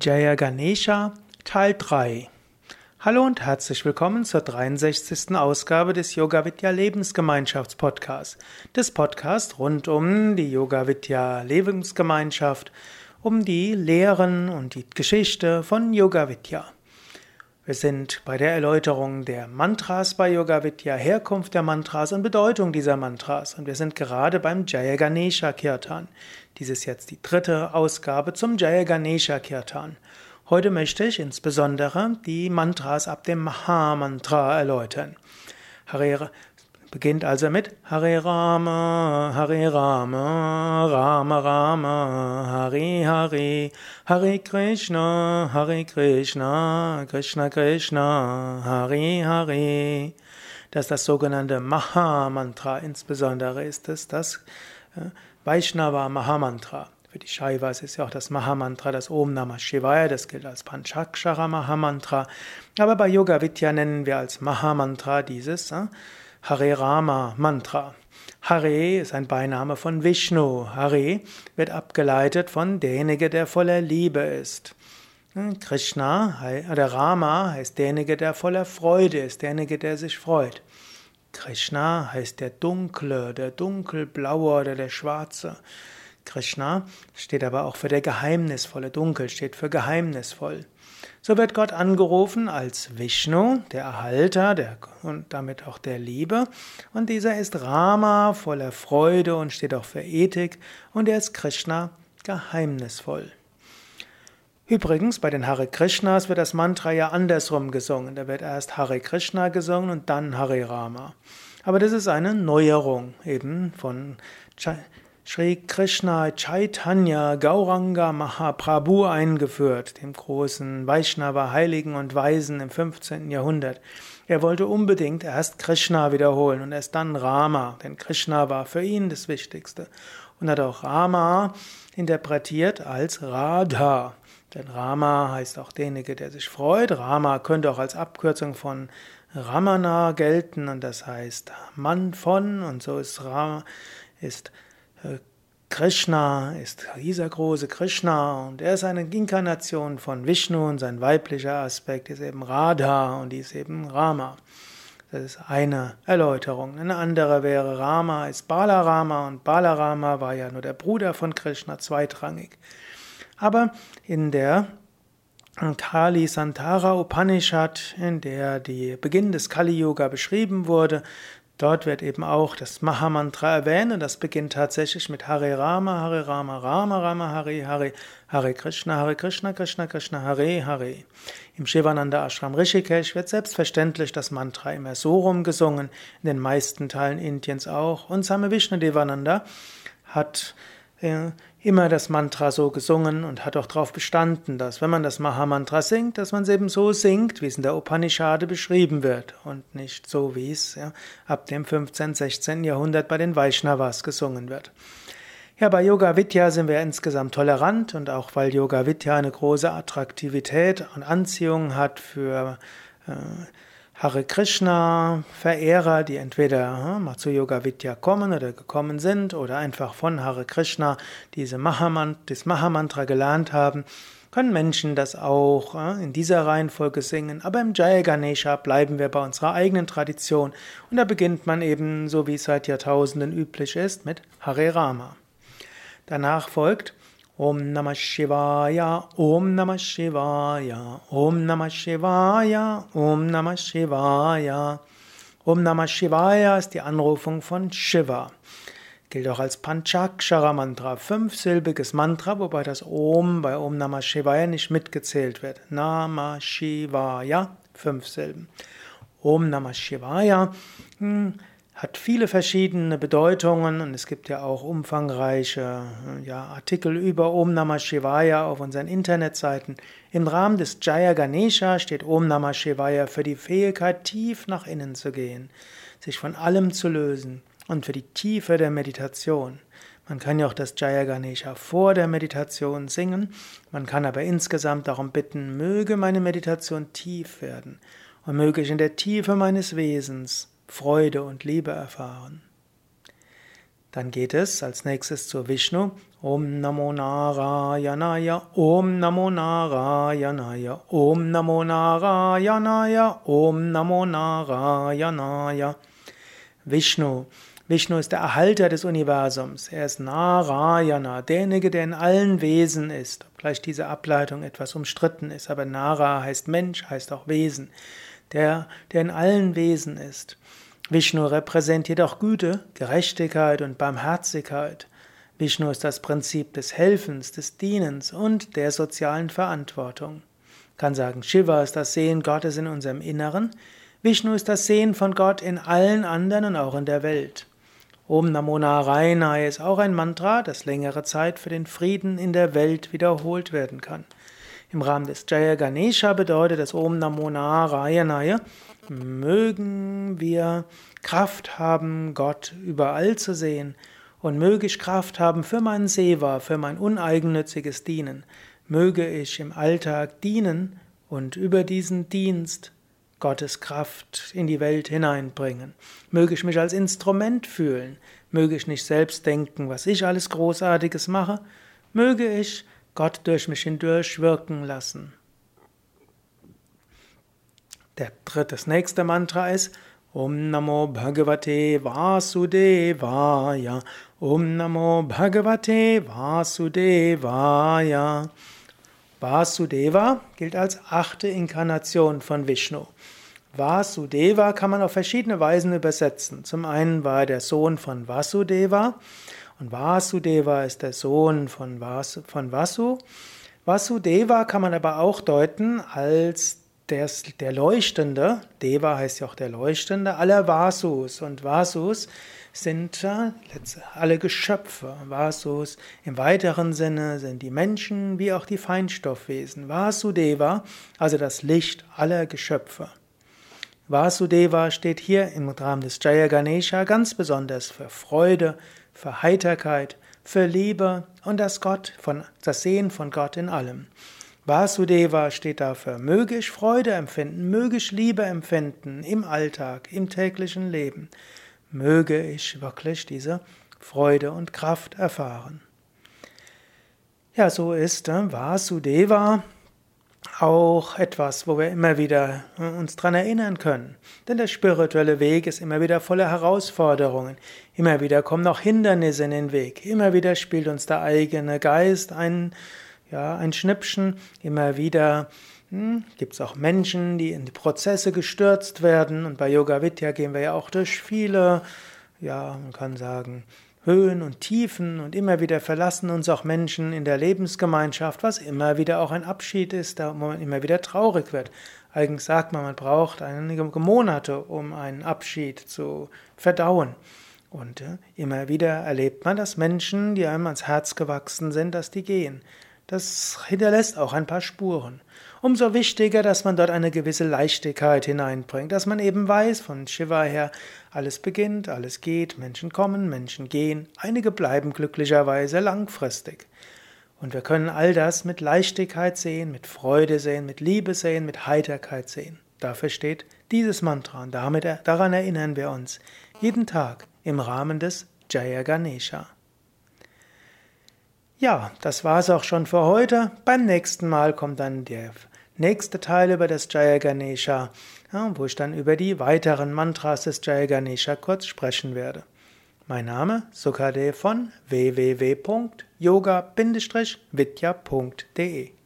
Jaya Ganesha Teil 3 Hallo und herzlich willkommen zur 63. Ausgabe des Yoga Vidya Lebensgemeinschafts Podcasts. Des Podcasts rund um die Yoga Vidya Lebensgemeinschaft, um die Lehren und die Geschichte von Yoga Vidya. Wir sind bei der Erläuterung der Mantras bei Yoga Vidya, Herkunft der Mantras und Bedeutung dieser Mantras. Und wir sind gerade beim Jaya Ganesha Kirtan. Dies ist jetzt die dritte Ausgabe zum Jaya Ganesha Kirtan. Heute möchte ich insbesondere die Mantras ab dem Mahamantra erläutern. Hare beginnt also mit Hare Rama, Hare Rama, Rama Rama, Hare Hare, Hare Krishna, Hare Krishna, Krishna Krishna, Hare Hare. Das ist das sogenannte Mahamantra. Insbesondere ist es das äh, Vaishnava Mahamantra. Für die Shaivas ist ja auch das Mahamantra, das Om Namah Shivaya, das gilt als Panchakshara Mahamantra. Aber bei Yoga Vidya nennen wir als Mahamantra dieses äh, Hare Rama Mantra. Hare ist ein Beiname von Vishnu. Hare wird abgeleitet von derjenige, der voller Liebe ist. Hm, Krishna oder Rama heißt derjenige, der voller Freude ist, derjenige, der sich freut. Krishna heißt der Dunkle, der Dunkelblaue oder der Schwarze. Krishna steht aber auch für der Geheimnisvolle. Dunkel steht für geheimnisvoll. So wird Gott angerufen als Vishnu, der Erhalter der, und damit auch der Liebe. Und dieser ist Rama, voller Freude und steht auch für Ethik. Und er ist Krishna, geheimnisvoll. Übrigens, bei den Hare Krishnas wird das Mantra ja andersrum gesungen. Da wird erst Hare Krishna gesungen und dann Hare Rama. Aber das ist eine Neuerung eben von Sri Krishna Chaitanya Gauranga Mahaprabhu eingeführt, dem großen Vaishnava Heiligen und Weisen im 15. Jahrhundert. Er wollte unbedingt erst Krishna wiederholen und erst dann Rama, denn Krishna war für ihn das Wichtigste. Und hat auch Rama interpretiert als Radha. Denn Rama heißt auch derjenige, der sich freut. Rama könnte auch als Abkürzung von Ramana gelten und das heißt Mann von und so ist Rama ist Krishna ist dieser große Krishna und er ist eine Inkarnation von Vishnu und sein weiblicher Aspekt ist eben Radha und die ist eben Rama. Das ist eine Erläuterung. Eine andere wäre Rama ist Balarama und Balarama war ja nur der Bruder von Krishna, zweitrangig. Aber in der Kali Santara Upanishad, in der die Beginn des Kali Yoga beschrieben wurde, dort wird eben auch das Mahamantra erwähnt und das beginnt tatsächlich mit Hare Rama, Hare Rama, Rama Rama, Hare Hare, Hare Krishna, Hare Krishna, Krishna Krishna, Hare Hare. Im Shivananda Ashram Rishikesh wird selbstverständlich das Mantra immer so rumgesungen, in den meisten Teilen Indiens auch. Und Same Vishnadevananda hat äh, immer das Mantra so gesungen und hat auch darauf bestanden, dass wenn man das Mahamantra singt, dass man es eben so singt, wie es in der Upanishade beschrieben wird und nicht so, wie es ja, ab dem 15., 16. Jahrhundert bei den Vaishnavas gesungen wird. Ja, bei Yoga Vidya sind wir insgesamt tolerant und auch weil Yoga Vidya eine große Attraktivität und Anziehung hat für äh, Hare Krishna Verehrer, die entweder hm, zu Yoga Vidya kommen oder gekommen sind oder einfach von Hare Krishna diese Mahamant, das Mahamantra gelernt haben, können Menschen das auch hm, in dieser Reihenfolge singen. Aber im Jaya Ganesha bleiben wir bei unserer eigenen Tradition und da beginnt man eben, so wie es seit Jahrtausenden üblich ist, mit Hare Rama. Danach folgt Om Namah Shivaya, Om Namah Shivaya, Om Namah Shivaya, Om Namah Shivaya. Om Namah Shivaya ist die Anrufung von Shiva. Gilt auch als Panchakshara Mantra, fünfsilbiges Mantra, wobei das Om bei Om Namah Shivaya nicht mitgezählt wird. Namah Shivaya, fünf Silben. Om Namah Shivaya hm, hat viele verschiedene Bedeutungen und es gibt ja auch umfangreiche ja, Artikel über Om Namah Shivaya auf unseren Internetseiten. Im Rahmen des Jaya Ganesha steht Om Namah Shivaya für die Fähigkeit, tief nach innen zu gehen, sich von allem zu lösen und für die Tiefe der Meditation. Man kann ja auch das Jaya Ganesha vor der Meditation singen, man kann aber insgesamt darum bitten, möge meine Meditation tief werden und möge ich in der Tiefe meines Wesens Freude und Liebe erfahren. Dann geht es als nächstes zu Vishnu. Om Namo Narayanaya, Om Namo Narayanaya, Om Namo Narayanaya, Om Namo Narayanaya. Vishnu. Vishnu ist der Erhalter des Universums. Er ist Narayana, derjenige, der in allen Wesen ist. Obgleich diese Ableitung etwas umstritten ist, aber Nara heißt Mensch, heißt auch Wesen. Der, der in allen Wesen ist. Vishnu repräsentiert auch Güte, Gerechtigkeit und Barmherzigkeit. Vishnu ist das Prinzip des Helfens, des Dienens und der sozialen Verantwortung. Ich kann sagen, Shiva ist das Sehen Gottes in unserem Inneren, Vishnu ist das Sehen von Gott in allen anderen und auch in der Welt. Om Namo Narayana ist auch ein Mantra, das längere Zeit für den Frieden in der Welt wiederholt werden kann. Im Rahmen des Jaya Ganesha bedeutet das Om Namo Narayana mögen wir Kraft haben, Gott überall zu sehen und möge ich Kraft haben für mein Seva, für mein uneigennütziges Dienen. Möge ich im Alltag dienen und über diesen Dienst Gottes Kraft in die Welt hineinbringen. Möge ich mich als Instrument fühlen. Möge ich nicht selbst denken, was ich alles Großartiges mache. Möge ich Gott durch mich hindurch wirken lassen. Der dritte, das nächste Mantra ist Om Namo Bhagavate Vasudevaya. Om Namo Bhagavate Vasudevaya. Vasudeva gilt als achte Inkarnation von Vishnu. Vasudeva kann man auf verschiedene Weisen übersetzen. Zum einen war er der Sohn von Vasudeva und Vasudeva ist der Sohn von, Vas von Vasu. Vasudeva kann man aber auch deuten als der, der Leuchtende, Deva heißt ja auch der Leuchtende, aller Vasus. Und Vasus sind äh, alle Geschöpfe. Vasus im weiteren Sinne sind die Menschen wie auch die Feinstoffwesen. Vasudeva, also das Licht aller Geschöpfe. Vasudeva steht hier im Rahmen des Jaya Ganesha ganz besonders für Freude, für Heiterkeit, für Liebe und das Gott von, das Sehen von Gott in allem. Vasudeva steht dafür, möge ich Freude empfinden, möge ich Liebe empfinden im Alltag, im täglichen Leben. Möge ich wirklich diese Freude und Kraft erfahren. Ja, so ist äh, Vasudeva auch etwas, wo wir immer wieder äh, uns dran erinnern können. Denn der spirituelle Weg ist immer wieder voller Herausforderungen. Immer wieder kommen noch Hindernisse in den Weg. Immer wieder spielt uns der eigene Geist ein ja, ein Schnippchen. Immer wieder hm, gibt es auch Menschen, die in die Prozesse gestürzt werden. Und bei Yoga Vidya gehen wir ja auch durch viele, ja, man kann sagen, Höhen und Tiefen und immer wieder verlassen uns auch Menschen in der Lebensgemeinschaft, was immer wieder auch ein Abschied ist, da man immer wieder traurig wird. Eigentlich sagt man, man braucht einige Monate, um einen Abschied zu verdauen. Und äh, immer wieder erlebt man, dass Menschen, die einem ans Herz gewachsen sind, dass die gehen. Das hinterlässt auch ein paar Spuren. Umso wichtiger, dass man dort eine gewisse Leichtigkeit hineinbringt, dass man eben weiß, von Shiva her, alles beginnt, alles geht, Menschen kommen, Menschen gehen, einige bleiben glücklicherweise langfristig. Und wir können all das mit Leichtigkeit sehen, mit Freude sehen, mit Liebe sehen, mit Heiterkeit sehen. Dafür steht dieses Mantra und damit, daran erinnern wir uns jeden Tag im Rahmen des Jaya Ganesha. Ja, das war's auch schon für heute. Beim nächsten Mal kommt dann der nächste Teil über das Jaya Ganesha, ja, wo ich dann über die weiteren Mantras des Jaya Ganesha kurz sprechen werde. Mein Name Sukadev von www.yoga-vidya.de